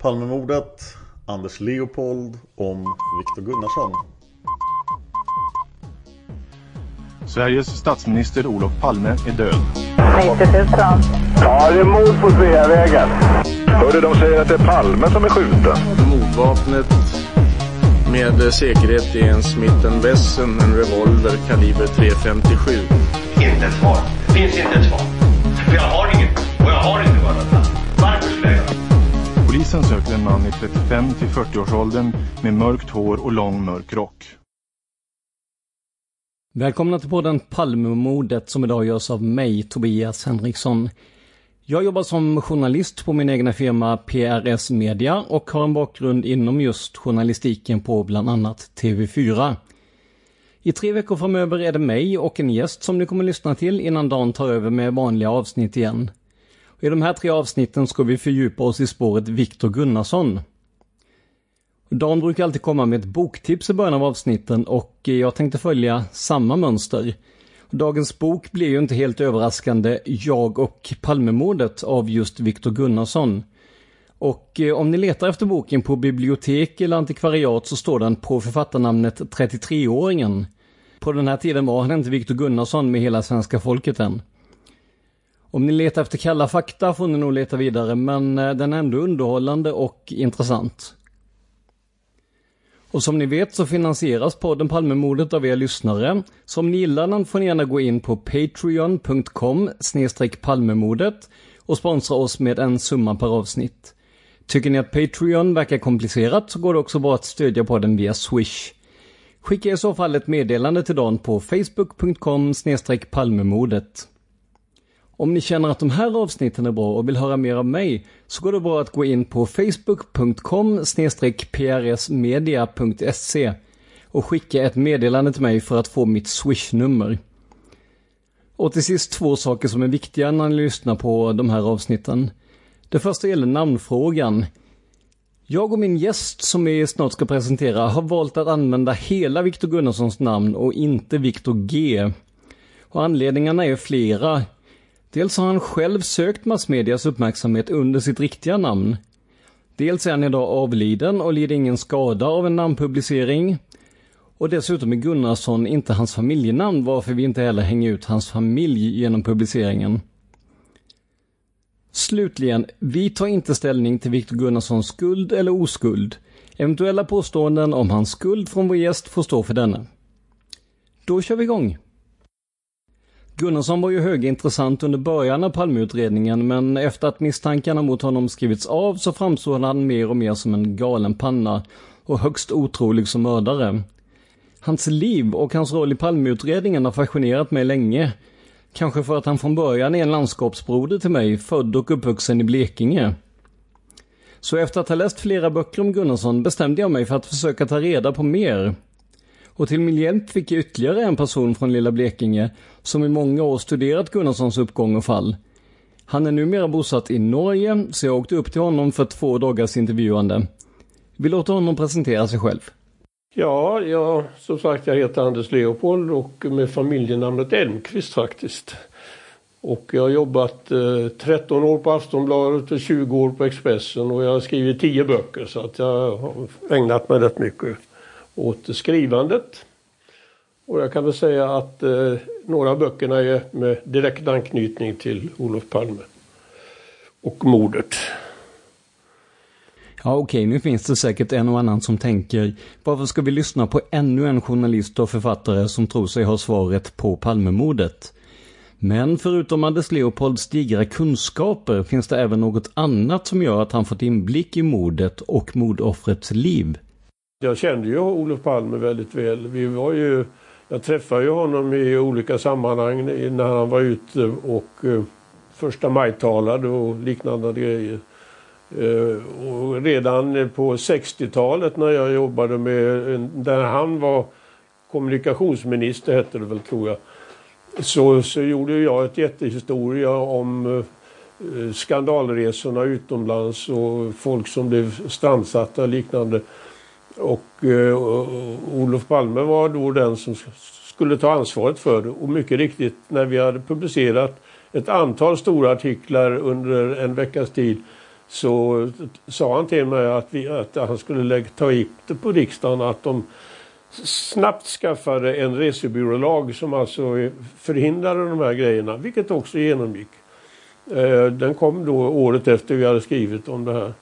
Palmemordet, Anders Leopold om Viktor Gunnarsson. Sveriges statsminister Olof Palme är död. 90 000. Ja, det är mord på Sveavägen. Hörde de säger att det är Palme som är skjuten. Mordvapnet med säkerhet är en Smith Wesson, en revolver kaliber .357. Inte ett svar. Det finns inte ett svar. För jag har Polisen söker en man i 35 till 40-årsåldern med mörkt hår och lång mörk rock. Välkomna till podden Palmemordet som idag görs av mig, Tobias Henriksson. Jag jobbar som journalist på min egna firma PRS Media och har en bakgrund inom just journalistiken på bland annat TV4. I tre veckor framöver är det mig och en gäst som ni kommer lyssna till innan dagen tar över med vanliga avsnitt igen. I de här tre avsnitten ska vi fördjupa oss i spåret Viktor Gunnarsson. Dan brukar alltid komma med ett boktips i början av avsnitten och jag tänkte följa samma mönster. Dagens bok blir ju inte helt överraskande Jag och Palmemordet av just Viktor Gunnarsson. Och eh, om ni letar efter boken på bibliotek eller antikvariat så står den på författarnamnet 33-åringen. På den här tiden var han inte Viktor Gunnarsson med hela svenska folket än. Om ni letar efter kalla fakta får ni nog leta vidare men eh, den är ändå underhållande och intressant. Och som ni vet så finansieras podden Palmemordet av er lyssnare. Så om ni gillar den får ni gärna gå in på patreon.com palmemordet och sponsra oss med en summa per avsnitt. Tycker ni att Patreon verkar komplicerat så går det också bra att stödja podden via Swish. Skicka i så fall ett meddelande till Dan på facebook.com palmemordet. Om ni känner att de här avsnitten är bra och vill höra mer av mig så går det bra att gå in på facebook.com prsmedia.se och skicka ett meddelande till mig för att få mitt swishnummer. Och till sist två saker som är viktiga när ni lyssnar på de här avsnitten. Det första gäller namnfrågan. Jag och min gäst som vi snart ska presentera har valt att använda hela Viktor Gunnarssons namn och inte Viktor G. Och anledningarna är flera. Dels har han själv sökt massmedias uppmärksamhet under sitt riktiga namn. Dels är han idag avliden och lider ingen skada av en namnpublicering. Och dessutom är Gunnarsson inte hans familjenamn varför vi inte heller hänger ut hans familj genom publiceringen. Slutligen, vi tar inte ställning till Viktor Gunnarssons skuld eller oskuld. Eventuella påståenden om hans skuld från vår gäst får stå för denne. Då kör vi igång! Gunnarsson var ju högintressant under början av Palmeutredningen men efter att misstankarna mot honom skrivits av så framstod han mer och mer som en galen panna och högst otrolig som mördare. Hans liv och hans roll i Palmeutredningen har fascinerat mig länge. Kanske för att han från början är en landskapsbroder till mig, född och uppvuxen i Blekinge. Så efter att ha läst flera böcker om Gunnarsson bestämde jag mig för att försöka ta reda på mer. Och till min hjälp fick jag ytterligare en person från lilla Blekinge som i många år studerat Gunnarssons uppgång och fall. Han är numera bosatt i Norge, så jag åkte upp till honom för två dagars intervjuande. Vi låter honom presentera sig själv. Ja, jag, som sagt jag heter Anders Leopold och med familjenamnet Elmqvist faktiskt. Och jag har jobbat eh, 13 år på Aftonbladet och 20 år på Expressen och jag har skrivit 10 böcker så att jag har ägnat mig rätt mycket åt skrivandet. Och jag kan väl säga att eh, några av böckerna är med direkt anknytning till Olof Palme och mordet. Ja okej, nu finns det säkert en och annan som tänker varför ska vi lyssna på ännu en journalist och författare som tror sig ha svaret på Palmemordet? Men förutom Anders Leopolds digra kunskaper finns det även något annat som gör att han fått inblick i mordet och mordoffrets liv. Jag kände ju Olof Palme väldigt väl. Vi var ju, jag träffade ju honom i olika sammanhang när han var ute och eh, första maj-talade och liknande grejer. Eh, och redan på 60-talet när jag jobbade med, där han var kommunikationsminister hette det väl tror jag. Så, så gjorde jag ett jättehistoria om eh, skandalresorna utomlands och folk som blev strandsatta och liknande. Och eh, Olof Palme var då den som skulle ta ansvaret för det. Och mycket riktigt när vi hade publicerat ett antal stora artiklar under en veckas tid så sa han till mig att, vi, att han skulle lägga, ta hit det på riksdagen att de snabbt skaffade en resebyrålag som alltså förhindrade de här grejerna, vilket också genomgick. Eh, den kom då året efter vi hade skrivit om det här.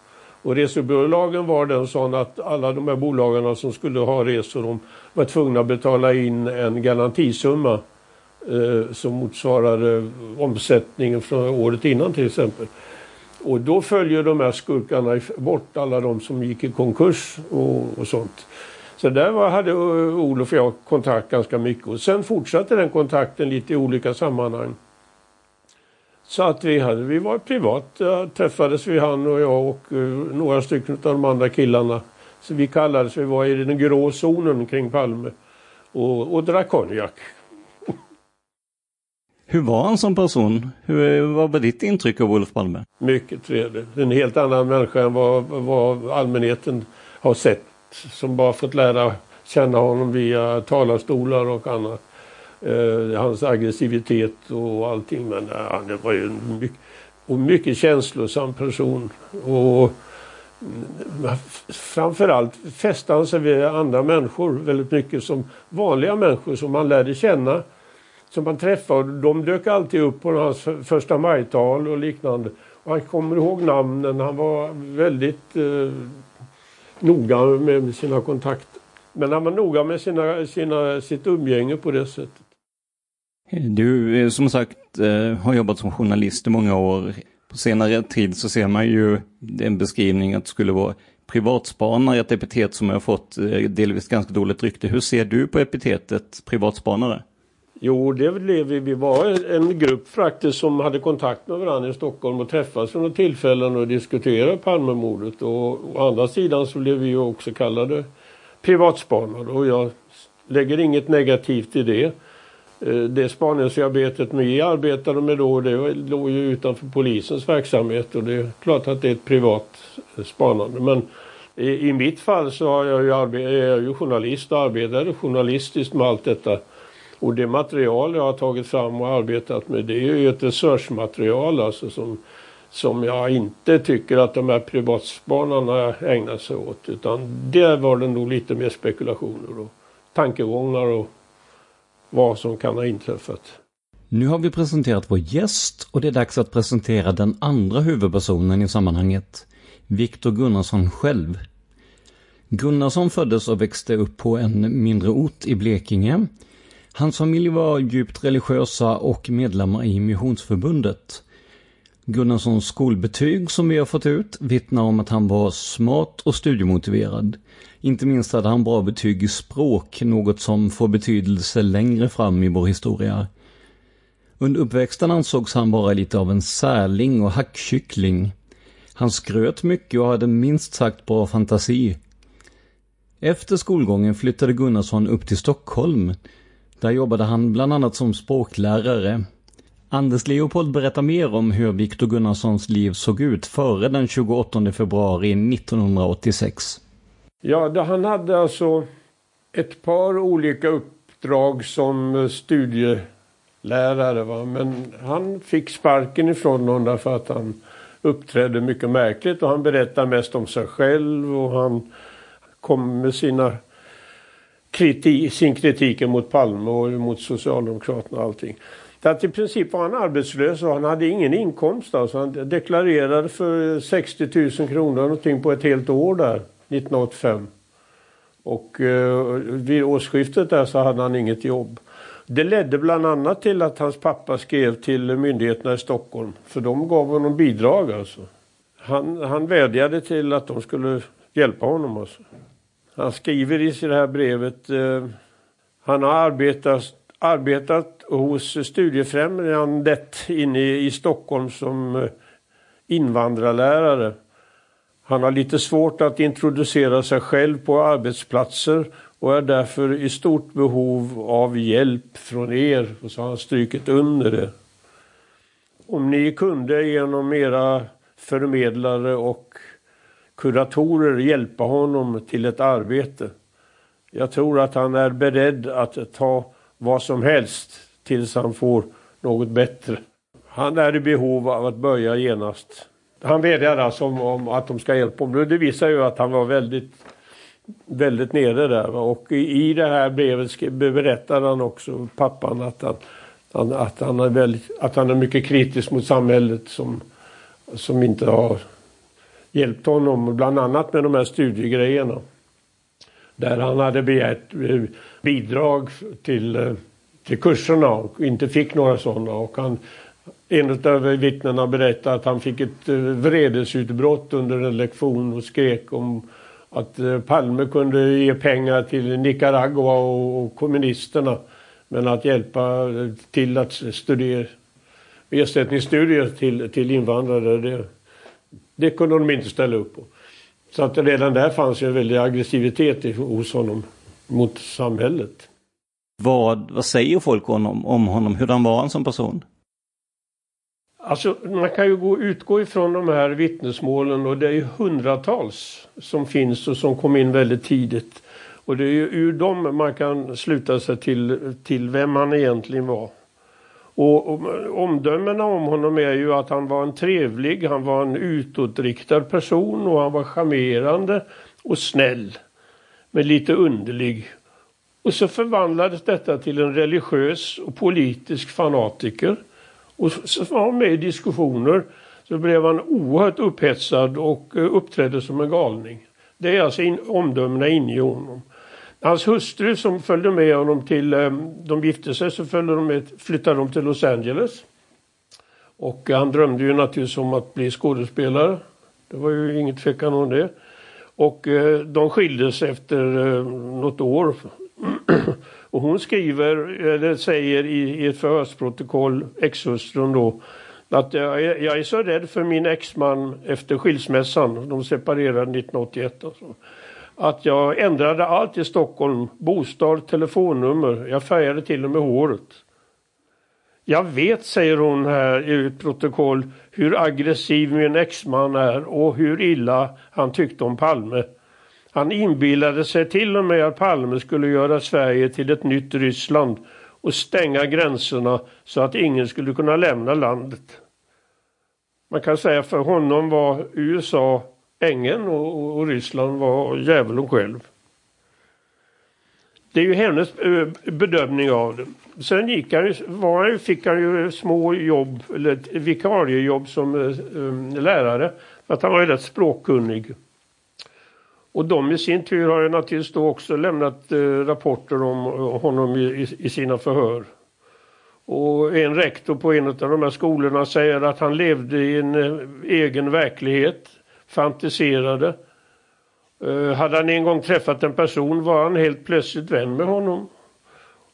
Och resebolagen var den sån att alla de här bolagen som skulle ha resor de var tvungna att betala in en garantisumma eh, som motsvarade omsättningen från året innan till exempel. Och då följer de här skurkarna bort alla de som gick i konkurs och, och sånt. Så där var, hade eh, Olof och jag kontakt ganska mycket och sen fortsatte den kontakten lite i olika sammanhang. Så att vi, hade, vi var privat, träffades vi han och jag och uh, några stycken av de andra killarna. Så vi kallades, vi var i den grå zonen kring Palme och, och drack konjak. Hur var han som person? Hur, vad var ditt intryck av Olof Palme? Mycket trevlig. En helt annan människa än vad, vad allmänheten har sett. Som bara fått lära känna honom via talarstolar och annat. Eh, hans aggressivitet och allting. Men eh, han var ju en mycket, och mycket känslosam person. Och mm, framförallt fäste han sig vid andra människor väldigt mycket som vanliga människor som man lärde känna som man träffade. De dök alltid upp på hans första majtal och liknande. Och han kommer ihåg namnen. Han var väldigt eh, noga med sina kontakter. Men han var noga med sina, sina, sitt umgänge på det sättet. Du eh, som sagt eh, har jobbat som journalist i många år. På senare tid så ser man ju en beskrivning att det skulle vara privatspanare, ett epitet som har fått eh, delvis ganska dåligt rykte. Hur ser du på epitetet privatspanare? Jo, det blev vi. Vi var en grupp faktiskt som hade kontakt med varandra i Stockholm och träffades vid några tillfällen och diskuterade Palmemordet. Och å andra sidan så blev vi ju också kallade privatspanare och jag lägger inget negativt i det. Eh, det spaningsarbetet vi e arbetade med då, det låg ju utanför polisens verksamhet och det är klart att det är ett privat eh, spanande. Men i, i mitt fall så har jag ju är jag ju journalist och arbetade journalistiskt med allt detta. Och det material jag har tagit fram och arbetat med det är ju ett resursmaterial alltså som, som jag inte tycker att de här privatspanarna ägnar sig åt. Utan det var det nog lite mer spekulationer och tankegångar och vad som kan ha inträffat. Nu har vi presenterat vår gäst och det är dags att presentera den andra huvudpersonen i sammanhanget. Viktor Gunnarsson själv. Gunnarsson föddes och växte upp på en mindre ort i Blekinge Hans familj var djupt religiösa och medlemmar i Missionsförbundet. Gunnarssons skolbetyg som vi har fått ut vittnar om att han var smart och studiemotiverad. Inte minst hade han bra betyg i språk, något som får betydelse längre fram i vår historia. Under uppväxten ansågs han vara lite av en särling och hackkyckling. Han skröt mycket och hade minst sagt bra fantasi. Efter skolgången flyttade Gunnarsson upp till Stockholm där jobbade han bland annat som språklärare. Anders Leopold berättar mer om hur Viktor Gunnarssons liv såg ut före den 28 februari 1986. Ja, han hade alltså ett par olika uppdrag som eh, studielärare. Va? Men han fick sparken ifrån honom därför att han uppträdde mycket märkligt och han berättade mest om sig själv och han kom med sina kriti sin kritik mot Palme och mot Socialdemokraterna och allting. Så att i princip var han arbetslös och han hade ingen inkomst. Alltså han deklarerade för 60 000 kronor någonting på ett helt år där, 1985. Och eh, vid årsskiftet där så hade han inget jobb. Det ledde bland annat till att hans pappa skrev till myndigheterna i Stockholm. För de gav honom bidrag alltså. Han, han vädjade till att de skulle hjälpa honom alltså. Han skriver i det här brevet eh, han har arbetat, arbetat hos Studiefrämjandet inne i, Stockholm som eh, invandrarlärare. Han har lite svårt att introducera sig själv på arbetsplatser och är därför i stort behov av hjälp från er. Och så har han strykit under det. Om ni kunde genom era förmedlare och kuratorer hjälpa honom till ett arbete. Jag tror att han är beredd att ta vad som helst tills han får något bättre. Han är i behov av att börja genast. Han vädjar alltså om, om att de ska hjälpa honom. Det visar ju att han var väldigt, väldigt nere där. Och i, i det här brevet berättar han också, pappan, att han, han, att han, är, väldigt, att han är mycket kritisk mot samhället som, som inte har hjälpt honom, bland annat med de här studiegrejerna. Där han hade begärt eh, bidrag till, eh, till kurserna och inte fick några sådana. Och han, en av vittnena berättade att han fick ett eh, vredesutbrott under en lektion och skrek om att eh, Palme kunde ge pengar till Nicaragua och kommunisterna. Men att hjälpa eh, till att studera ersättningsstudier till, till invandrare, det, det kunde de inte ställa upp på. Så att redan där fanns ju en väldig aggressivitet hos honom mot samhället. Vad, vad säger folk om, om honom? Hur han var han som person? Alltså man kan ju gå, utgå ifrån de här vittnesmålen och det är ju hundratals som finns och som kom in väldigt tidigt. Och det är ju ur dem man kan sluta sig till, till vem han egentligen var. Och, och omdömena om honom är ju att han var en trevlig, han var en utåtriktad person och han var charmerande och snäll. Men lite underlig. Och så förvandlades detta till en religiös och politisk fanatiker. Och så var han med i diskussioner så blev han oerhört upphetsad och eh, uppträdde som en galning. Det är alltså in, omdömena inne i honom. Hans hustru som följde med honom till, eh, de gifte sig så följde de med, flyttade de till Los Angeles. Och han drömde ju naturligtvis om att bli skådespelare. Det var ju inget tvekan om det. Och eh, de skildes efter något år. och hon skriver, eller säger i, i ett förhörsprotokoll, exhustrun då, att jag är, jag är så rädd för min exman efter skilsmässan. De separerade 1981. Alltså att jag ändrade allt i Stockholm. Bostad, telefonnummer. Jag färgade till och med håret. Jag vet, säger hon här i ett protokoll, hur aggressiv min exman är och hur illa han tyckte om Palme. Han inbillade sig till och med att Palme skulle göra Sverige till ett nytt Ryssland och stänga gränserna så att ingen skulle kunna lämna landet. Man kan säga för honom var USA ängeln och, Ryssland var djävulen själv. Det är ju hennes eh, bedömning av det. Sen gick han, var, fick han ju små jobb, eller vikariejobb som eh, eh, lärare. För att han var ju rätt språkkunnig. Och de i sin tur har ju naturligtvis då också lämnat eh, rapporter om eh, honom i, i, sina förhör. Och en rektor på en av de här skolorna säger att han levde i en eh, egen verklighet fantiserade. Hade han en gång träffat en person var han helt plötsligt vän med honom.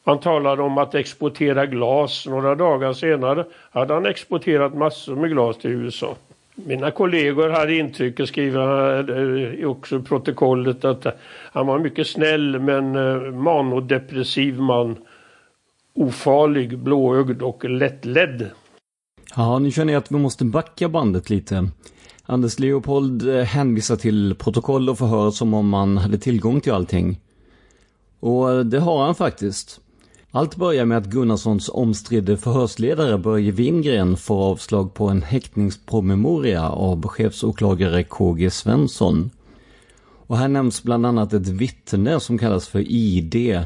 Han talade om att exportera glas. Några dagar senare hade han exporterat massor med glas till USA. Mina kollegor hade intrycket, skriver eh, eh, han också i protokollet, att eh, han var mycket snäll men manodepressiv man. Ofarlig, blåögd och lättledd. Ja, nu känner jag att vi måste backa bandet lite. Anders Leopold hänvisar till protokoll och förhör som om man hade tillgång till allting. Och det har han faktiskt. Allt börjar med att Gunnarssons omstridde förhörsledare Börje Wingren får avslag på en häktningspromemoria av chefsåklagare KG Svensson. Och här nämns bland annat ett vittne som kallas för ID.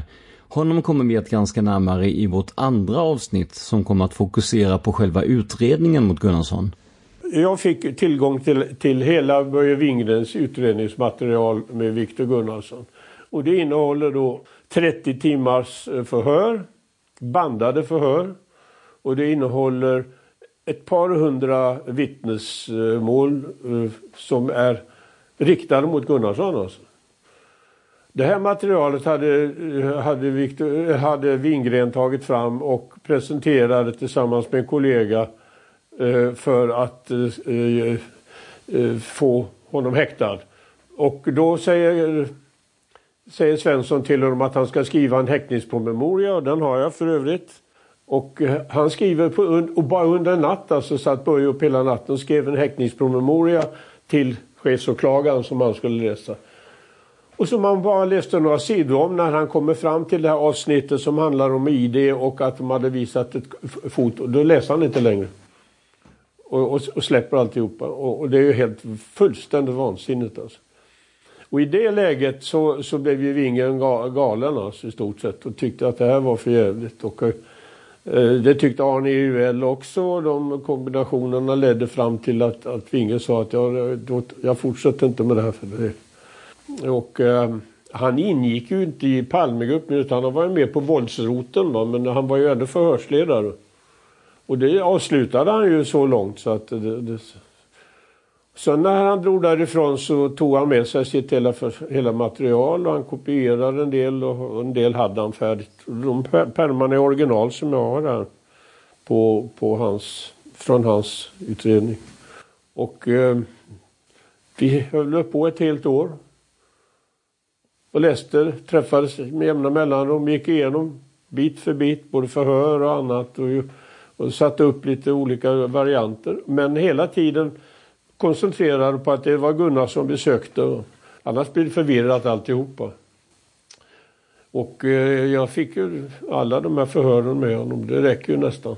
Honom kommer vi att granska närmare i vårt andra avsnitt som kommer att fokusera på själva utredningen mot Gunnarsson. Jag fick tillgång till, till hela Börje Wingrens utredningsmaterial med Viktor Gunnarsson. Och det innehåller då 30 timmars eh, förhör, bandade förhör. Och det innehåller ett par hundra vittnesmål eh, som är riktade mot Gunnarsson. Alltså. Det här materialet hade, eh, hade, Victor, hade Wingren tagit fram och presenterade tillsammans med en kollega för att få honom häktad. Och då säger säger Svensson till honom att han ska skriva en häktningspromemoria och den har jag för övrigt. Och eh, han skriver på, och bara under en natt alltså satt Börje upp hela natten och skrev en häktningspromemoria till chefsåklagaren som han skulle läsa. Och som man bara läste några sidor om när han kommer fram till det här avsnittet som handlar om ID och att de hade visat ett foto. Då läser han inte längre. Och, och, och släpper alltihopa. Och, och det är ju helt fullständigt vansinnigt alltså. Och i det läget så, så blev ju Wingren galen alltså, i stort sett och tyckte att det här var för jävligt. Och, eh, det tyckte Arne Eruell också. De kombinationerna ledde fram till att, att Wingren sa att jag, då, jag fortsätter inte med det här. För det. Och eh, han ingick ju inte i Palmegruppen utan han var ju med på våldsroten. Va? Men han var ju ändå förhörsledare. Och det avslutade han ju så långt så att det, det så när han drog därifrån så tog han med sig sitt hela, hela material och han kopierade en del och en del hade han färdigt. De pärmarna är original som jag har här på, på hans, från hans utredning. Och eh, vi höll på ett helt år. Och läste, träffades med jämna mellanrum, gick igenom bit för bit, både förhör och annat och, och satte upp lite olika varianter. Men hela tiden koncentrerad på att det var Gunnar som besökte. Annars blir det förvirrat alltihopa. Och eh, jag fick ju alla de här förhören med honom. Det räcker ju nästan.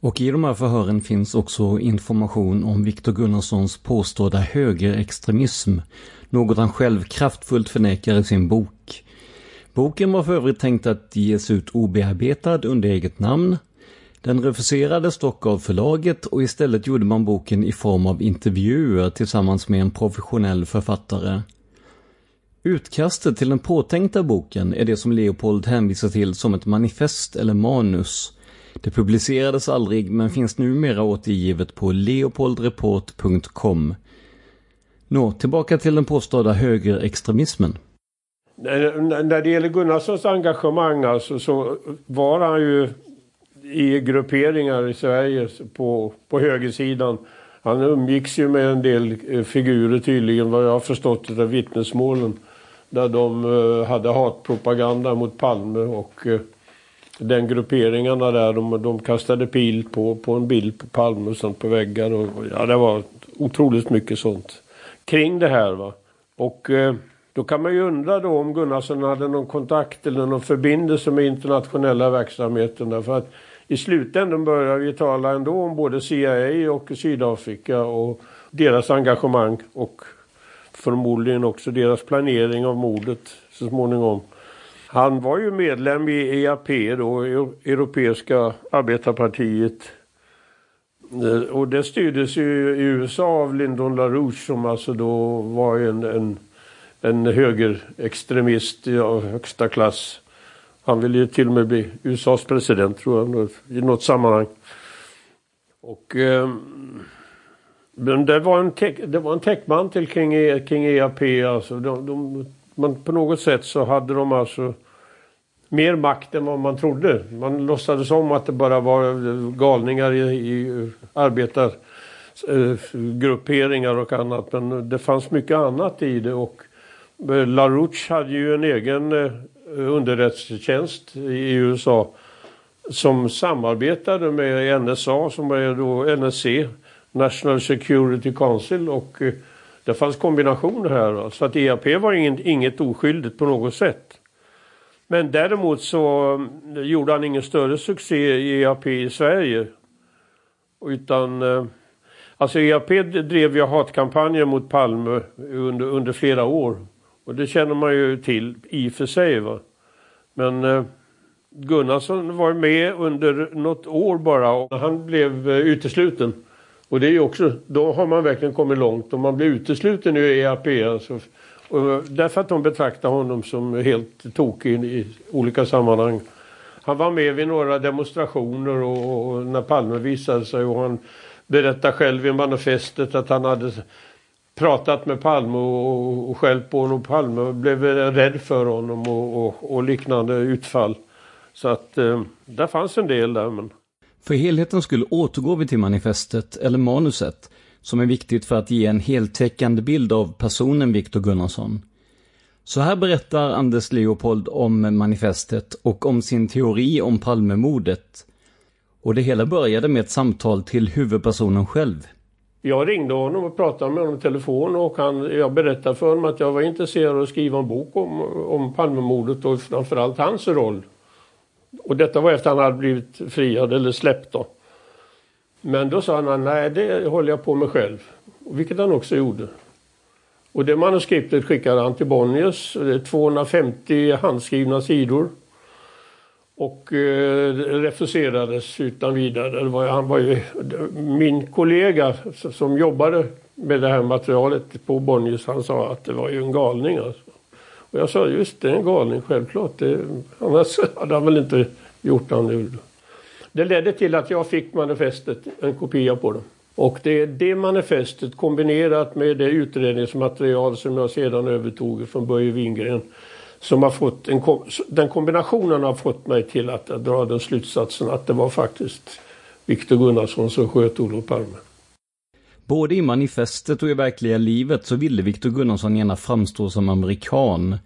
Och i de här förhören finns också information om Viktor Gunnarssons påstådda högerextremism. Något han själv kraftfullt förnekar i sin bok. Boken var för övrigt tänkt att ges ut obearbetad under eget namn den refuserades dock av förlaget och istället gjorde man boken i form av intervjuer tillsammans med en professionell författare. Utkastet till den påtänkta boken är det som Leopold hänvisar till som ett manifest eller manus. Det publicerades aldrig men finns numera återgivet på leopoldreport.com. Nå, tillbaka till den påstådda högerextremismen. När det gäller Gunnarssons engagemang alltså så var han ju i grupperingar i Sverige på, på högersidan. Han umgicks ju med en del eh, figurer tydligen vad jag har förstått av vittnesmålen. Där de uh, hade hatpropaganda mot Palme och uh, den grupperingarna där de, de kastade pil på, på en bild på Palme och sånt på väggar. Och, ja, det var otroligt mycket sånt kring det här. va. Och uh, då kan man ju undra då om Gunnarsson hade någon kontakt eller någon förbindelse med internationella verksamheten. Därför att i slutändan börjar vi tala ändå om både CIA och Sydafrika och deras engagemang och förmodligen också deras planering av mordet så småningom. Han var ju medlem i EAP då, Europeiska arbetarpartiet. Eh, och det styrdes ju i USA av Lyndon LaRouche som alltså då var en, en, en högerextremist av högsta klass. Han ville ju till och med bli USAs president tror jag i något sammanhang. Och eh, men det var en, täck, det var en täckmantel kring, e, kring EAP alltså. De, de, man, på något sätt så hade de alltså mer makt än vad man trodde. Man låtsades om att det bara var galningar i, i arbetargrupperingar eh, och annat. Men det fanns mycket annat i det och eh, LaRouche hade ju en egen eh, underrättelsetjänst i USA som samarbetade med NSA som är då NSC, National Security Council och eh, Det fanns kombinationer här. Så att EAP var inget, inget oskyldigt på något sätt. Men däremot så eh, gjorde han ingen större succé i EAP i Sverige. Utan eh, alltså EAP drev ju hatkampanjer mot Palme under, under flera år. Och det känner man ju till i och för sig. Va? Men eh, Gunnarsson var med under något år bara och han blev eh, utesluten. Och det är ju också, då har man verkligen kommit långt. Om man blir utesluten ur EAP alltså, och därför att de betraktar honom som helt tokig i olika sammanhang. Han var med vid några demonstrationer och, och när Palme visade sig och han berättade själv i manifestet att han hade pratat med Palme och, och skällt på honom. Palme blev rädd för honom och, och, och liknande utfall. Så att eh, där fanns en del där. Men... För helhetens skull återgår vi till manifestet, eller manuset, som är viktigt för att ge en heltäckande bild av personen Viktor Gunnarsson. Så här berättar Anders Leopold om manifestet och om sin teori om Palmemordet. Och det hela började med ett samtal till huvudpersonen själv. Jag ringde honom och pratade med honom i telefon och han, jag berättade för honom att jag var intresserad av att skriva en bok om, om Palmemordet och framförallt hans roll. Och detta var efter att han hade blivit friad eller släppt då. Men då sa han nej det håller jag på med själv. Vilket han också gjorde. Och det manuskriptet skickade han till Bonniers. Det är 250 handskrivna sidor. Och eh, refuserades utan vidare. Var, han var ju, min kollega som jobbade med det här materialet på Bonniers han sa att det var ju en galning. Alltså. Och jag sa just det är en galning självklart. Det, annars hade han väl inte gjort det han gjorde. Det ledde till att jag fick manifestet, en kopia på det. Och det är det manifestet kombinerat med det utredningsmaterial som jag sedan övertog från Börje Wingren som har fått en, den kombinationen har fått mig till att dra den slutsatsen att det var faktiskt Viktor Gunnarsson som sköt Olof Palme. Både i manifestet och i verkliga livet så ville Viktor Gunnarsson gärna framstå som amerikan.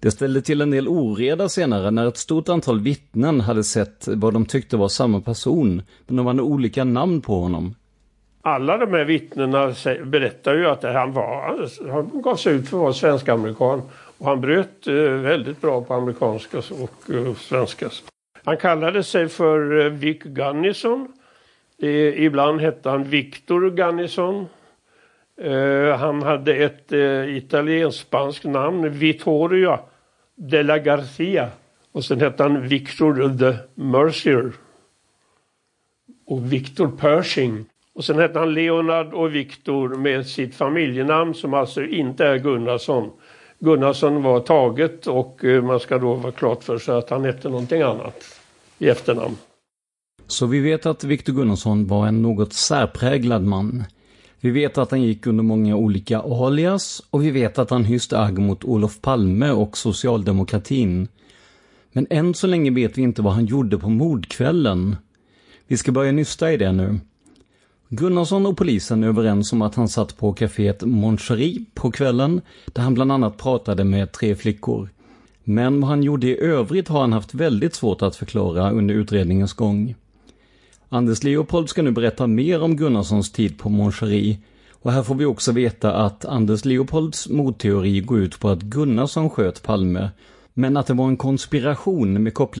Det ställde till en del oreda senare när ett stort antal vittnen hade sett vad de tyckte var samma person, men de hade olika namn på honom. Alla de här vittnena berättar ju att han var, han gav sig ut för att vara svensk-amerikan. Och han bröt eh, väldigt bra på amerikanska och eh, svenska. Han kallade sig för eh, Vic Gunnison. ibland hette han Victor Gunnison. Eh, han hade ett eh, italienskt-spanskt namn, Vittorio de la Garcia. Och sen hette han Victor the Mercier. Och Victor Pershing. Och sen hette han Leonard och Victor med sitt familjenamn som alltså inte är Gunnarsson. Gunnarsson var taget och eh, man ska då vara klart för sig att han hette någonting annat i efternamn. Så vi vet att Viktor Gunnarsson var en något särpräglad man. Vi vet att han gick under många olika alias och vi vet att han hyste agg mot Olof Palme och socialdemokratin. Men än så länge vet vi inte vad han gjorde på mordkvällen. Vi ska börja nysta i det nu. Gunnarsson och polisen är överens om att han satt på kaféet Mon på kvällen, där han bland annat pratade med tre flickor. Men vad han gjorde i övrigt har han haft väldigt svårt att förklara under utredningens gång. Anders Leopold ska nu berätta mer om Gunnarssons tid på Mon och här får vi också veta att Anders Leopolds mordteori går ut på att Gunnarsson sköt Palme, men att det var en konspiration med koppling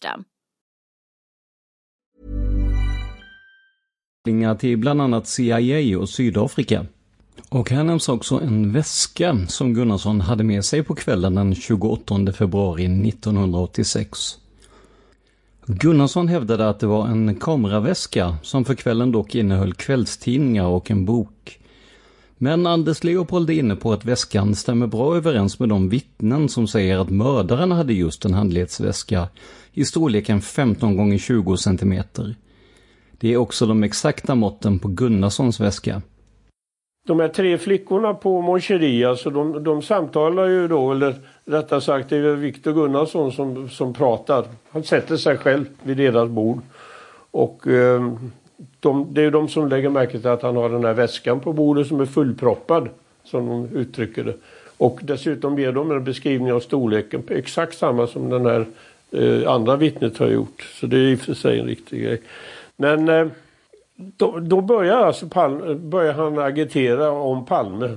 system. till bland annat CIA och Sydafrika. Och här nämns också en väska som Gunnarsson hade med sig på kvällen den 28 februari 1986. Gunnarsson hävdade att det var en kameraväska som för kvällen dock innehöll kvällstidningar och en bok. Men Anders Leopold är inne på att väskan stämmer bra överens med de vittnen som säger att mördaren hade just en handledsväska i storleken 15 x 20 cm. Det är också de exakta måtten på Gunnarssons väska. De här tre flickorna på Moncherie, alltså de, de samtalar ju då, eller rättare sagt det är Viktor Gunnarsson som, som pratar. Han sätter sig själv vid deras bord. Och eh, de, det är de som lägger märke till att han har den här väskan på bordet som är fullproppad, som de uttrycker det. Och dessutom ger de en beskrivning av storleken, exakt samma som den här eh, andra vittnet har gjort. Så det är i och för sig en riktig grej. Men eh, då, då börjar, alltså Palme, börjar han agitera om Palme.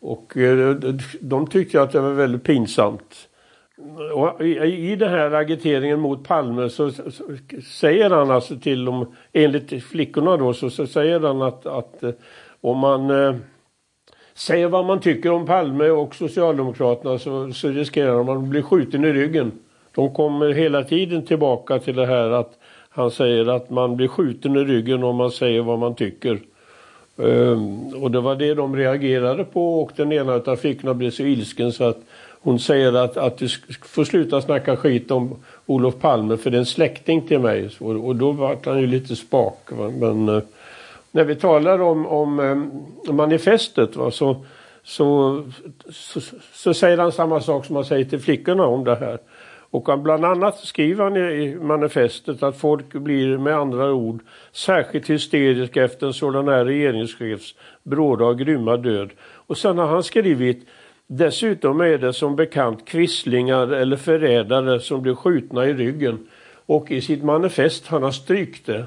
Och eh, de tyckte att det var väldigt pinsamt. Och i, I den här agiteringen mot Palme så, så, så, säger han alltså till dem, enligt flickorna då, så, så säger han att, att eh, om man eh, säger vad man tycker om Palme och Socialdemokraterna så, så riskerar man att bli skjuten i ryggen. De kommer hela tiden tillbaka till det här att han säger att man blir skjuten i ryggen om man säger vad man tycker. Um, och det var det de reagerade på och den ena av flickorna blev så ilsken så att hon säger att, att du får sluta snacka skit om Olof Palme för det är en släkting till mig. Och, och då var han ju lite spak. Va? Men eh, när vi talar om, om eh, manifestet va? Så, så, så, så, säger han samma sak som han säger till flickorna om det här. Och han bland annat skriver han i manifestet att folk blir med andra ord särskilt hysteriska efter en sådan här regeringschefs bråda och grymma död. Och sen har han skrivit Dessutom är det som bekant kvisslingar eller förrädare som blir skjutna i ryggen. Och i sitt manifest, han har strykt det.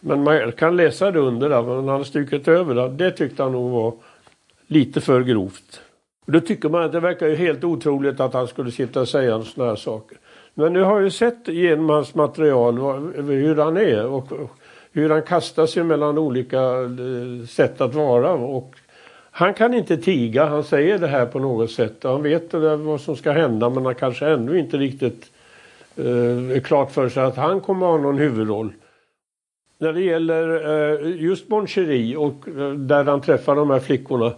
Men man kan läsa det under där, men han har strukit över det. Det tyckte han nog var lite för grovt. Då tycker man att det verkar ju helt otroligt att han skulle sitta och säga sådana här saker. Men nu har jag ju sett genom hans material hur han är och hur han kastar sig mellan olika eh, sätt att vara. Och han kan inte tiga, han säger det här på något sätt. Han vet vad som ska hända men han kanske ännu inte riktigt eh, är klart för sig att han kommer att ha någon huvudroll. När det gäller eh, just Bon Cherie och eh, där han träffar de här flickorna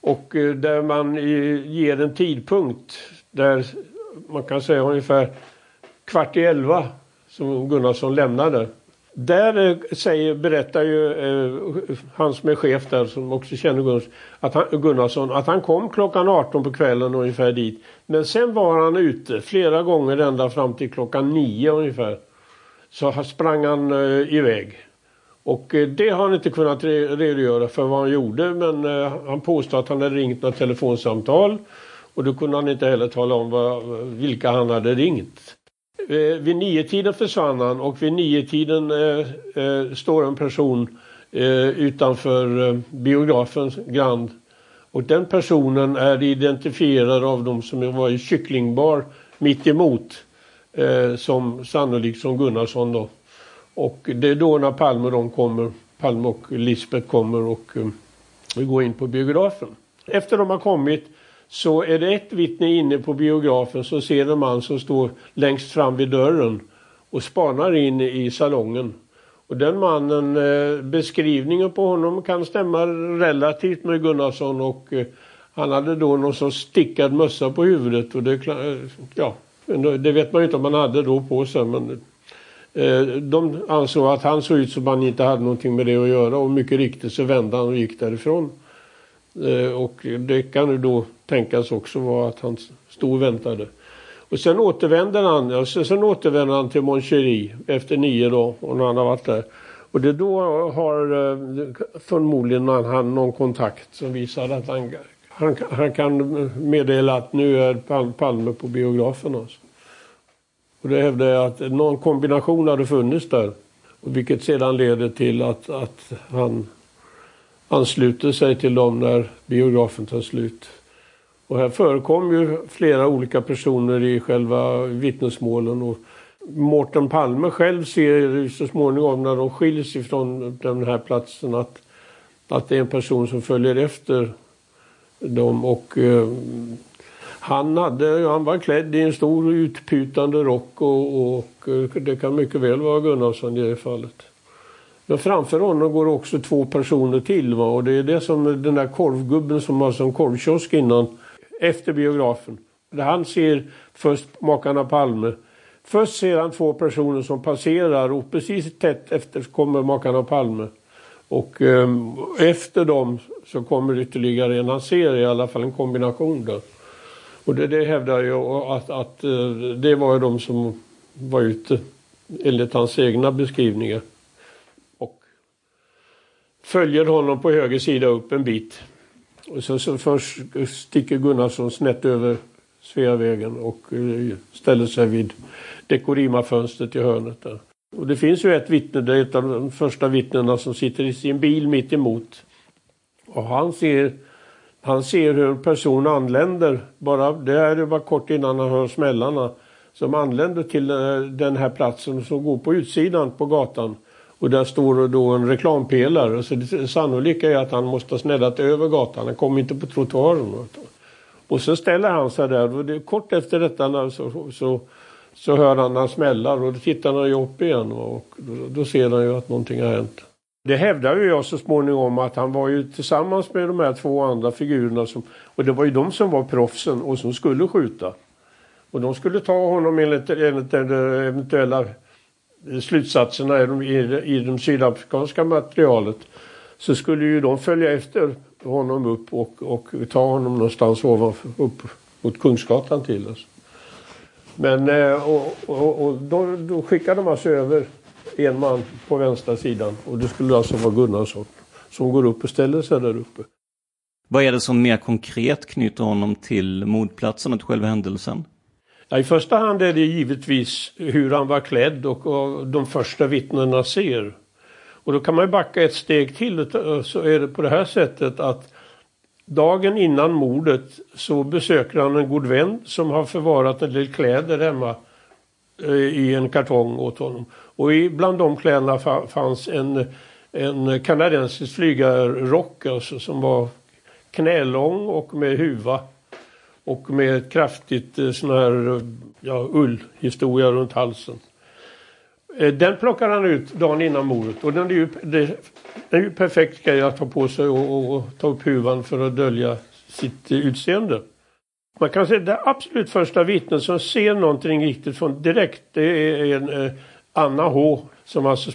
och eh, där man ger en tidpunkt där man kan säga ungefär kvart i elva som Gunnarsson lämnade. Där eh, säger, berättar ju eh, han som är chef där som också känner Gunnarsson att, han, Gunnarsson att han kom klockan 18 på kvällen ungefär dit. Men sen var han ute flera gånger ända fram till klockan 9 ungefär. Så sprang han eh, iväg. Och eh, det har han inte kunnat redogöra för vad han gjorde men eh, han påstår att han hade ringt några telefonsamtal och då kunde han inte heller tala om vad, vilka han hade ringt. Eh, vid niotiden försvann han och vid niotiden eh, eh, står en person eh, utanför eh, biografen Grand och den personen är identifierad av de som var i kycklingbar mitt emot eh, som sannolikt som Gunnarsson då. Och det är då när Palme och de kommer, Palme och Lisbeth kommer och eh, vi går in på biografen. Efter de har kommit så är det ett vittne inne på biografen som ser en man som står längst fram vid dörren och spanar in i salongen. Och den mannen, eh, beskrivningen på honom kan stämma relativt med Gunnarsson och eh, Han hade då någon sorts stickad mössa på huvudet och det, eh, ja, det vet man ju inte om han hade då på sig men de ansåg att han såg ut som han inte hade någonting med det att göra och mycket riktigt så vände han och gick därifrån. Eh, och det kan ju då tänkas också vara att han stod och väntade. Och sen återvänder han, ja, sen återvänder han till Moncherie efter nio då, och när han har varit där. Och det då har eh, förmodligen han någon kontakt som visar att han, han, han kan meddela att nu är Palme på biografen. Alltså. Och det hävdar jag att någon kombination hade funnits där. Vilket sedan leder till att, att han ansluter sig till dem när biografen tar slut. Och här förekom ju flera olika personer i själva vittnesmålen. Och Mårten Palme själv ser så småningom när de skiljs ifrån den här platsen att, att det är en person som följer efter dem. Och eh, han, hade, han var klädd i en stor utputande rock och, och eh, det kan mycket väl vara Gunnarsson i det fallet. Men framför honom går också två personer till. Va? Och det är det som den där korvgubben som har som korvkiosk innan, efter biografen. Där han ser först makarna Palme. Först ser han två personer som passerar och precis tätt efter kommer makarna Palme. Och eh, efter dem så kommer ytterligare en. Han ser i alla fall en kombination där. Och det, det hävdar jag att, att eh, det var de som var ute enligt hans egna beskrivningar följer honom på höger sida upp en bit. Och så, så först sticker Gunnarsson snett över Sveavägen och eh, ställer sig vid Dekorima-fönstret i hörnet där. Och det finns ju ett vittne, det är ett av de första vittnena som sitter i sin bil mitt emot. Och han ser, han ser hur en person anländer, bara, det är bara kort innan han hör smällarna, som anländer till eh, den här platsen som går på utsidan på gatan. Och där står då en reklampelare. Så det sannolika är att han måste ha sneddat över gatan. Han kom inte på trottoaren. Och så ställer han sig där och det, kort efter detta så, så, så hör han han smällar och då tittar han upp igen och då, då ser han ju att någonting har hänt. Det hävdar ju jag så småningom att han var ju tillsammans med de här två andra figurerna som, och det var ju de som var proffsen och som skulle skjuta. Och de skulle ta honom enligt, enligt eventuella slutsatserna i, de, i det sydafrikanska materialet så skulle ju de följa efter honom upp och, och ta honom någonstans ovanför, upp mot Kungsgatan till oss. Men eh, och, och, och då, då skickade de alltså över en man på vänstra sidan och det skulle alltså vara Gunnarsson som går upp och ställer sig där uppe. Vad är det som mer konkret knyter honom till mordplatsen och till själva händelsen? Ja, I första hand är det givetvis hur han var klädd och, och de första vittnena ser. Och då kan man ju backa ett steg till så är det på det här sättet att dagen innan mordet så besöker han en god vän som har förvarat en del kläder hemma eh, i en kartong åt honom. Och bland de kläderna fanns en, en kanadensisk flygarrock alltså, som var knälång och med huva och med ett kraftigt eh, sån här ja, ullhistoria runt halsen. Eh, den plockar han ut dagen innan mordet och den är ju, det, är ju perfekt grej att ta på sig och, och, och, ta upp huvan för att dölja sitt eh, utseende. Man kan säga att det absolut första vittnet som ser någonting riktigt från direkt det är en, eh, Anna H som alltså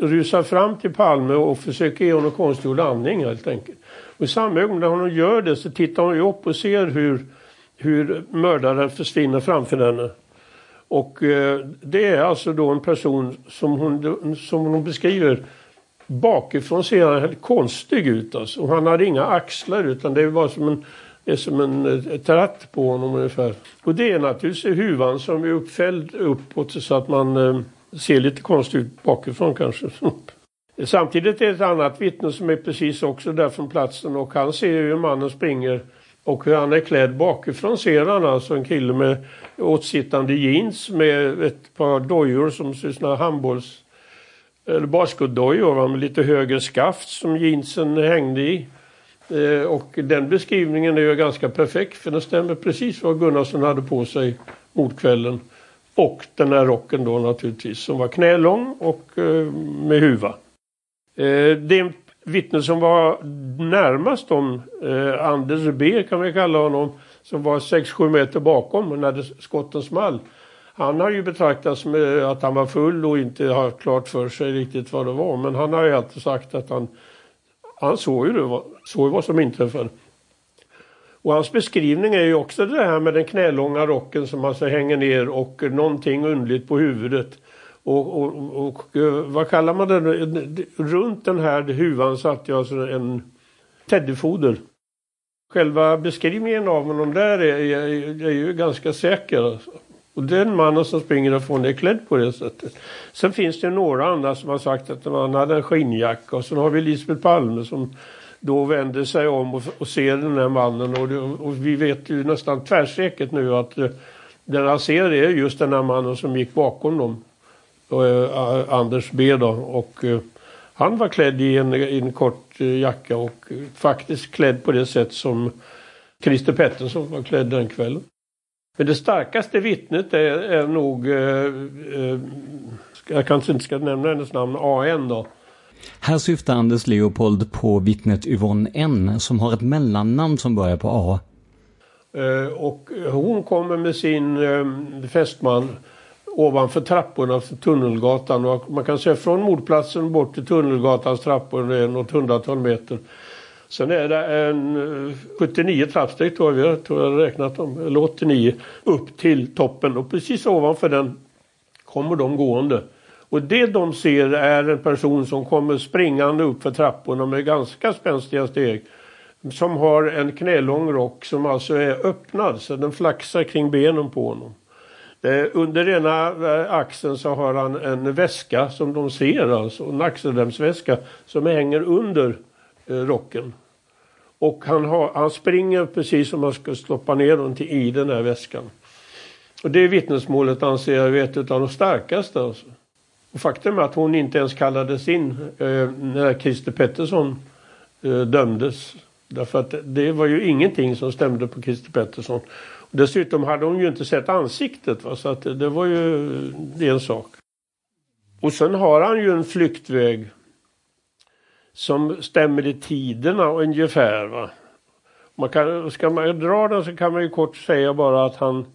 rusar fram till Palme och försöker ge honom konstgjord andning helt enkelt. Och i samma ögonblick när hon gör det så tittar hon upp och ser hur hur mördaren försvinner framför henne. Och eh, det är alltså då en person som hon, som hon beskriver bakifrån ser han konstig ut alltså. Och han har inga axlar utan det var som en, det är som en eh, tratt på honom ungefär. Och det är naturligtvis huvan som är uppfälld uppåt så att man eh, ser lite konstigt ut bakifrån kanske. Samtidigt är det ett annat vittne som är precis också där från platsen och han ser hur mannen springer och hur han är klädd bakifrån ser han alltså en kille med åtsittande jeans med ett par dojor som ser ut som handbolls eller basketdojor med lite högre skaft som jeansen hängde i. Eh, och den beskrivningen är ju ganska perfekt för den stämmer precis vad Gunnarsson hade på sig mot kvällen. Och den här rocken då naturligtvis som var knälång och eh, med huva. Eh, det vittne som var närmast dem, eh, Anders B kan vi kalla honom, som var 6-7 meter bakom när skotten small. Han har ju betraktats med att han var full och inte har klart för sig riktigt vad det var. Men han har ju alltid sagt att han, han såg ju det, såg vad som inträffade. Och hans beskrivning är ju också det här med den knälånga rocken som alltså hänger ner och någonting undligt på huvudet. Och, och, och, eh, vad kallar man den? Runt den här huvan satt jag alltså en teddyfoder. Själva beskrivningen av honom där är, är, är ju ganska säker. Alltså. Och den mannen som springer därifrån är klädd på det sättet. Sen finns det några andra som har sagt att han hade en skinnjacka och sen har vi Lisbeth Palme som då vänder sig om och, och ser den här mannen och, det, och, vi vet ju nästan tvärsäkert nu att det den han ser är just den här mannen som gick bakom dem. Uh, Anders B då och uh, han var klädd i en, i en kort jacka och faktiskt klädd på det sätt som Christer Pettersson var klädd den kvällen. Men det starkaste vittnet är, är nog, jag kanske inte ska nämna hennes namn, AN då. Här syftar Anders Leopold på vittnet Yvonne N som har ett mellannamn som börjar på A. Eh, och hon kommer med sin eh, fästman ovanför trapporna för Tunnelgatan. Och man kan säga från mordplatsen bort till Tunnelgatans trappor, det är något hundratal meter. Sen är det en eh, 79 trappsteg tror jag, tror jag räknat dem, eller 89, upp till toppen och precis ovanför den kommer de gående. Och det de ser är en person som kommer springande upp för trapporna med ganska spänstiga steg. Som har en knälång rock som alltså är öppnad så den flaxar kring benen på honom. Eh, under ena eh, axeln så har han en väska som de ser, alltså en axelremsväska som hänger under eh, rocken. Och han, har, han springer precis som man ska stoppa ner någonting i den här väskan. Och det vittnesmålet anser jag är ett av de starkaste. Alltså. Och faktum är att hon inte ens kallades in eh, när Christer Pettersson eh, dömdes. Därför att det var ju ingenting som stämde på Christer Pettersson. Och dessutom hade hon ju inte sett ansiktet va? så att det var ju det en sak. Och sen har han ju en flyktväg som stämmer i tiderna ungefär. Va? Man kan, ska man dra den så kan man ju kort säga bara att han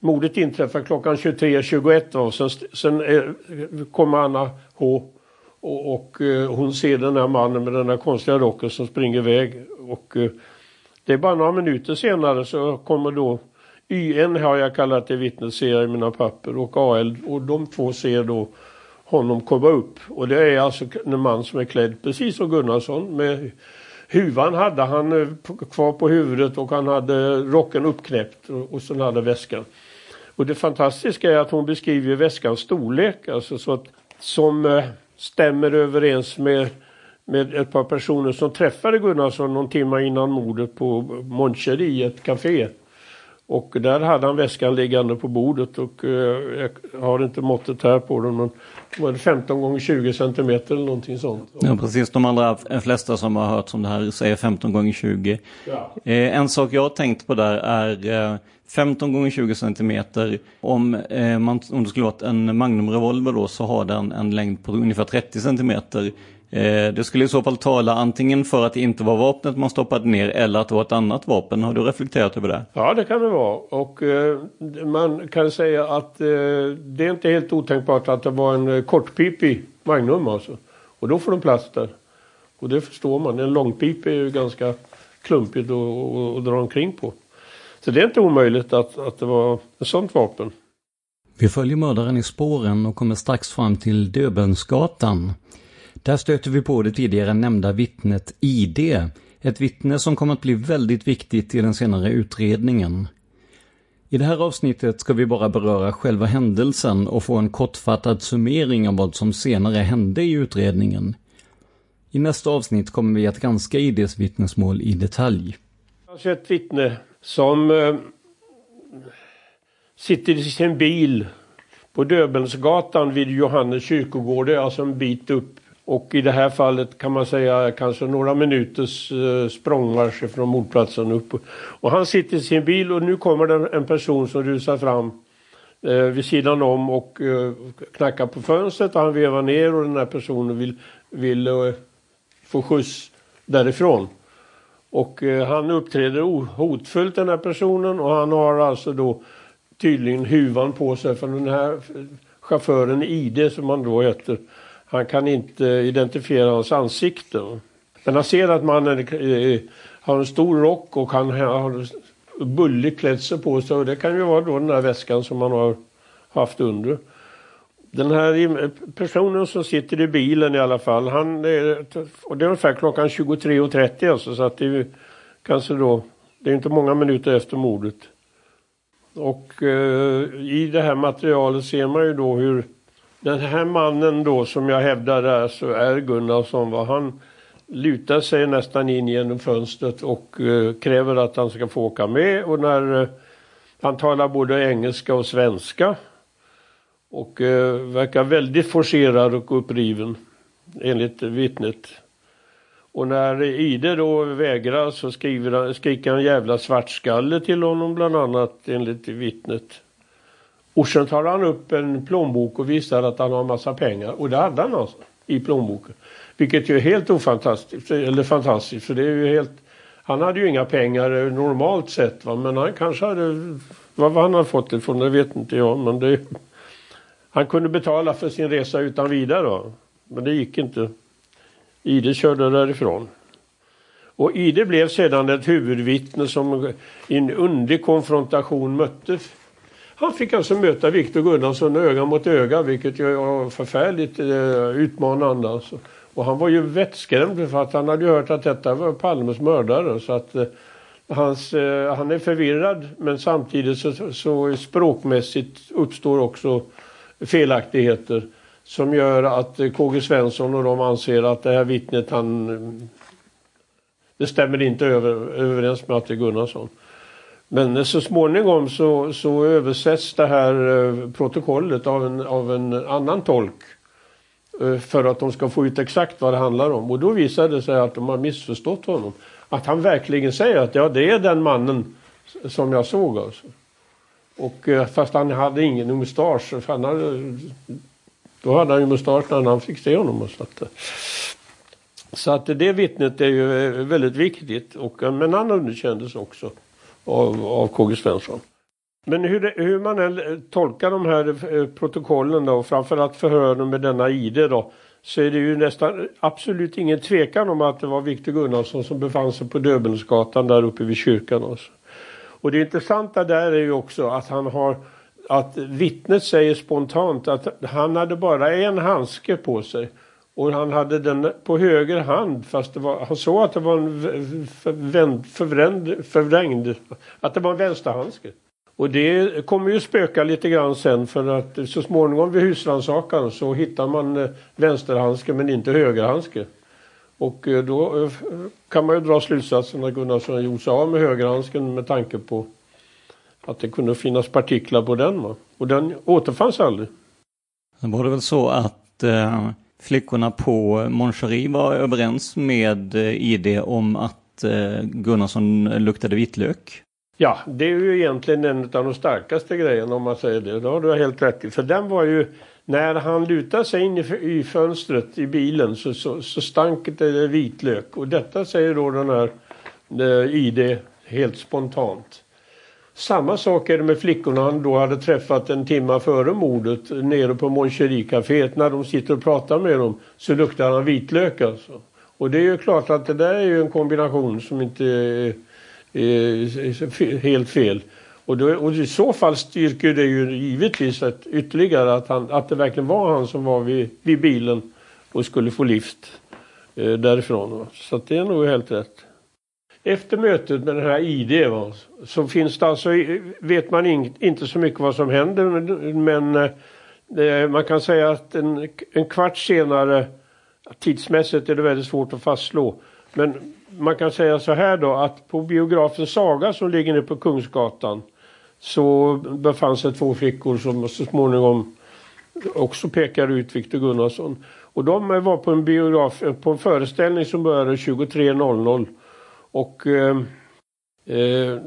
Mordet inträffar klockan 23.21 och sen, sen eh, är, kommer Anna H och, och eh, hon ser den här mannen med den här konstiga rocken som springer iväg. Och eh, det är bara några minuter senare så kommer då YN har jag kallat det vittnet ser i mina papper och AL och de två ser då honom komma upp. Och det är alltså en man som är klädd precis som Gunnarsson med huvan hade han eh, kvar på huvudet och han hade rocken uppknäppt och, och sen hade väskan. Och det fantastiska är att hon beskriver väskans storlek, alltså så att, som eh, stämmer överens med, med ett par personer som träffade Gunnarsson någon timme innan mordet på Moncher i ett café. Och där hade han väskan liggande på bordet och eh, jag har inte måttet här på den men det var 15 gånger 20 centimeter eller någonting sånt. Ja precis, de allra flesta som har hört om det här säger 15 gånger 20. Ja. Eh, en sak jag har tänkt på där är eh, 15 gånger 20 centimeter. Om, eh, man, om det skulle vara en Magnum revolver då så har den en längd på ungefär 30 centimeter. Eh, det skulle i så fall tala antingen för att det inte var vapnet man stoppade ner eller att det var ett annat vapen. Har du reflekterat över det? Ja, det kan det vara. Och eh, man kan säga att eh, det är inte helt otänkbart att det var en eh, kortpipig Magnum alltså. Och då får de plats där. Och det förstår man. En långpip är ju ganska klumpigt att dra omkring på. Så det är inte omöjligt att, att det var ett sånt vapen. Vi följer mördaren i spåren och kommer strax fram till Döbelnsgatan. Där stöter vi på det tidigare nämnda vittnet ID. Ett vittne som kommer att bli väldigt viktigt i den senare utredningen. I det här avsnittet ska vi bara beröra själva händelsen och få en kortfattad summering av vad som senare hände i utredningen. I nästa avsnitt kommer vi att granska IDs vittnesmål i detalj. Har sett vittne som eh, sitter i sin bil på Döbelnsgatan vid Johannes kyrkogård. Det är alltså en bit upp. Och i det här fallet kan man säga kanske några minuters eh, språngmarsch från mordplatsen upp. Och han sitter i sin bil och nu kommer det en person som rusar fram eh, vid sidan om och eh, knackar på fönstret och han vevar ner och den här personen vill, vill eh, få skjuts därifrån. Och eh, han uppträder hotfullt den här personen och han har alltså då tydligen huvan på sig för den här chauffören ID som han då heter. Han kan inte identifiera hans ansikte. Men han ser att mannen eh, har en stor rock och han har bullig klädsel på sig och det kan ju vara då den här väskan som han har haft under. Den här personen som sitter i bilen i alla fall, han, och det är ungefär klockan 23.30 alltså så att det är ju kanske då, det är inte många minuter efter mordet. Och eh, i det här materialet ser man ju då hur den här mannen då som jag hävdar är, så är Gunnarsson, vad han lutar sig nästan in genom fönstret och eh, kräver att han ska få åka med och när eh, han talar både engelska och svenska och eh, verkar väldigt forcerad och uppriven enligt vittnet. Och när Ide då vägrar så skriver, skriker han jävla svartskalle till honom bland annat enligt vittnet. Och sen tar han upp en plånbok och visar att han har en massa pengar och det hade han alltså i plånboken. Vilket ju är helt ofantastiskt, eller fantastiskt för det är ju helt han hade ju inga pengar normalt sett va? men han kanske hade, vad han hade fått det ifrån det vet inte jag men det han kunde betala för sin resa utan vidare då. Men det gick inte. Ide körde därifrån. Och Ide blev sedan ett huvudvittne som i en underlig konfrontation mötte han fick alltså möta Viktor Gunnarsson öga mot öga vilket ju var förfärligt eh, utmanande. Alltså. Och han var ju vettskrämd för att han hade hört att detta var Palmes mördare. Så att eh, hans, eh, han är förvirrad men samtidigt så, så språkmässigt uppstår också felaktigheter som gör att eh, KG Svensson och de anser att det här vittnet han det stämmer inte över, överens med att det är Gunnarsson. Men eh, så småningom så, så översätts det här eh, protokollet av en, av en annan tolk för att de ska få ut exakt vad det handlar om. Och då visar det sig att de har missförstått honom. Att han verkligen säger att ja, det är den mannen som jag såg. Alltså. Och eh, fast han hade ingen mustasch. Han hade, då hade han ju mustasch när han fick se honom. Så att, eh, så att det vittnet är ju eh, väldigt viktigt. Och, men han underkändes också av, av KG Svensson. Men hur, hur man än tolkar de här protokollen då, och framförallt förhören med denna ID då, så är det ju nästan absolut ingen tvekan om att det var Viktor Gunnarsson som befann sig på Döbelnsgatan där uppe vid kyrkan. Också. Och det intressanta där är ju också att han har att vittnet säger spontant att han hade bara en handske på sig. Och han hade den på höger hand fast det var, han såg att det var en förvänd, förvrängd, förvrängd, att det var en vänsterhandske. Och det kommer ju spöka lite grann sen för att så småningom vid husrannsakan så hittar man eh, vänsterhandske men inte högerhandske. Och eh, då eh, kan man ju dra slutsatsen att Gunnarsson gjort sig av med högerhandsken med tanke på att det kunde finnas partiklar på den. Va? Och den återfanns aldrig. Sen var det väl så att eh, flickorna på Moncherie var överens med eh, ID om att eh, Gunnarsson luktade vitlök? Ja, det är ju egentligen en av de starkaste grejerna om man säger det. Då har du helt rätt i. För den var ju när han lutade sig in i, i fönstret i bilen så, så, så stank det vitlök. Och detta säger då den här eh, ID helt spontant. Samma sak är det med flickorna han då hade träffat en timme före mordet nere på Moncherie-caféet. När de sitter och pratar med dem så luktar han vitlök alltså. Och det är ju klart att det där är ju en kombination som inte är, är, är helt fel. Och, då, och i så fall styrker det ju givetvis att ytterligare att, han, att det verkligen var han som var vid, vid bilen och skulle få lift eh, därifrån. Va? Så det är nog helt rätt. Efter mötet med den här ID va, så finns det alltså, eh, vet man in, inte så mycket vad som händer men, men eh, eh, man kan säga att en, en kvart senare tidsmässigt är det väldigt svårt att fastslå. Men man kan säga så här då att på biografen Saga som ligger nere på Kungsgatan så befann sig två flickor som så småningom också pekar ut Viktor Gunnarsson. Och de var på en biograf, på en föreställning som började 23.00 och eh, eh,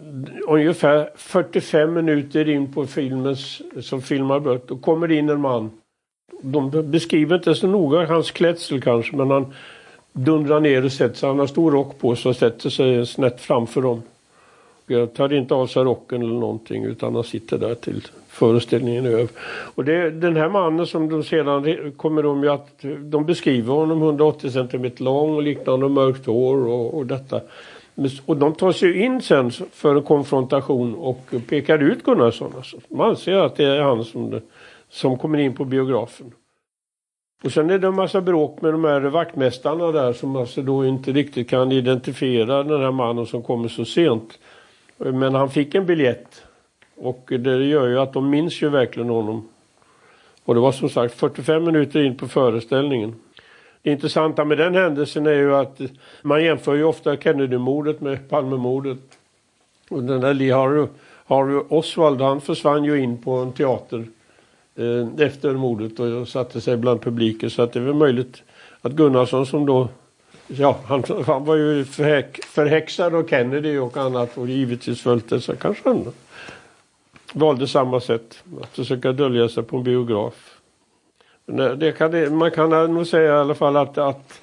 ungefär 45 minuter in på filmen som filmar bort, då kommer det in en man. De beskriver inte så noga hans klädsel kanske men han dundrar ner och sätter sig. Han har stor rock på sig och sätter sig snett framför dem. Jag tar inte av sig rocken eller någonting utan han sitter där till föreställningen är över. Och det, den här mannen som de sedan kommer de ju att de beskriver honom 180 cm lång och liknande och mörkt hår och, och detta. Och de tar sig in sen för en konfrontation och pekar ut Gunnarsson. Alltså. Man anser att det är han som, som kommer in på biografen. Och sen är det en massa bråk med de här vaktmästarna där som alltså då inte riktigt kan identifiera den här mannen som kommer så sent. Men han fick en biljett. Och det gör ju att de minns ju verkligen honom. Och det var som sagt 45 minuter in på föreställningen. Det intressanta med den händelsen är ju att man jämför ju ofta Kennedy-mordet med Palmemordet. Och den där Lee Harvey, Harvey Oswald han försvann ju in på en teater eh, efter mordet och satte sig bland publiken. Så att det är väl möjligt att Gunnarsson som då Ja, han, han var ju förhäck, förhäxad av Kennedy och annat och givetvis följt det. Så kanske han valde samma sätt. Att försöka dölja sig på en biograf. Det kan, man kan nog säga i alla fall att, att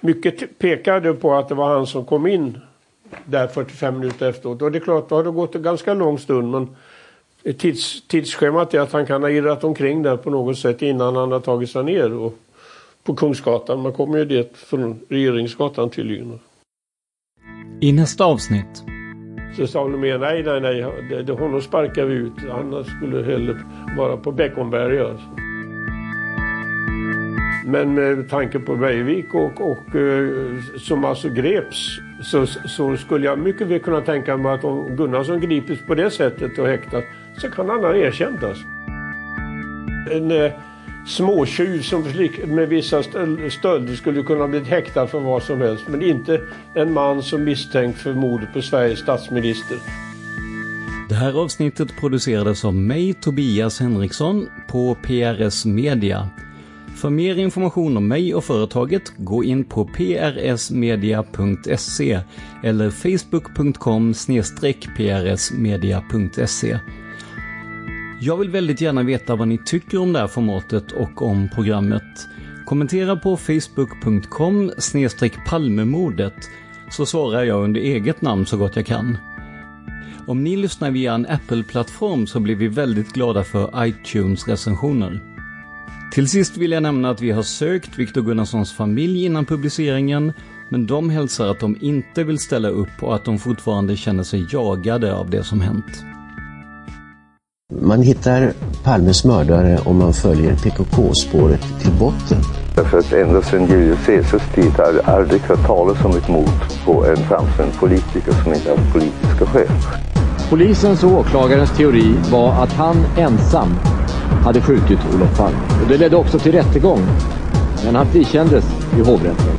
mycket pekade på att det var han som kom in där 45 minuter efteråt. Och det är klart, då har det gått en ganska lång stund men tids, tidsschemat är att han kan ha irrat omkring där på något sätt innan han har tagit sig ner och, på Kungsgatan. Man kommer ju dit från Regeringsgatan tydligen. I nästa avsnitt. Så sa de med nej, nej, nej, det, det, honom sparkar vi ut. Han skulle hellre vara på Beckomberga. Alltså. Men med tanke på Bergvik och, och eh, som alltså greps så, så skulle jag mycket väl kunna tänka mig att om Gunnarsson gripits på det sättet och häktas så kan han ha erkänt alltså. En eh, småtjuv som med vissa stölder skulle kunna bli häktad för vad som helst men inte en man som misstänkt för mordet på Sveriges statsminister. Det här avsnittet producerades av mig, Tobias Henriksson, på PRS Media för mer information om mig och företaget, gå in på prsmedia.se eller facebook.com prsmedia.se. Jag vill väldigt gärna veta vad ni tycker om det här formatet och om programmet. Kommentera på facebook.com palmemordet så svarar jag under eget namn så gott jag kan. Om ni lyssnar via en Apple-plattform så blir vi väldigt glada för iTunes-recensioner. Till sist vill jag nämna att vi har sökt Viktor Gunnarssons familj innan publiceringen, men de hälsar att de inte vill ställa upp och att de fortfarande känner sig jagade av det som hänt. Man hittar Palmes mördare om man följer PKK-spåret till botten. Därför att ända sedan Julius Caesars tid har jag aldrig hört talas om ett mord på en framstående politiker som inte haft politiska skäl. Polisens och åklagarens teori var att han ensam hade skjutit Olof Palme. Och det ledde också till rättegång. Men han frikändes i hovrätten.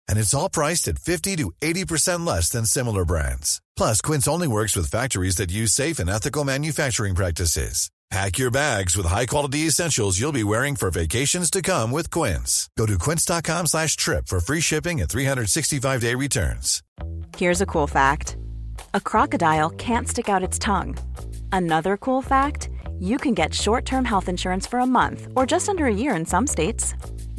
And it's all priced at 50 to 80% less than similar brands. Plus, Quince only works with factories that use safe and ethical manufacturing practices. Pack your bags with high-quality essentials you'll be wearing for vacations to come with Quince. Go to quince.com slash trip for free shipping and 365-day returns. Here's a cool fact. A crocodile can't stick out its tongue. Another cool fact, you can get short-term health insurance for a month or just under a year in some states.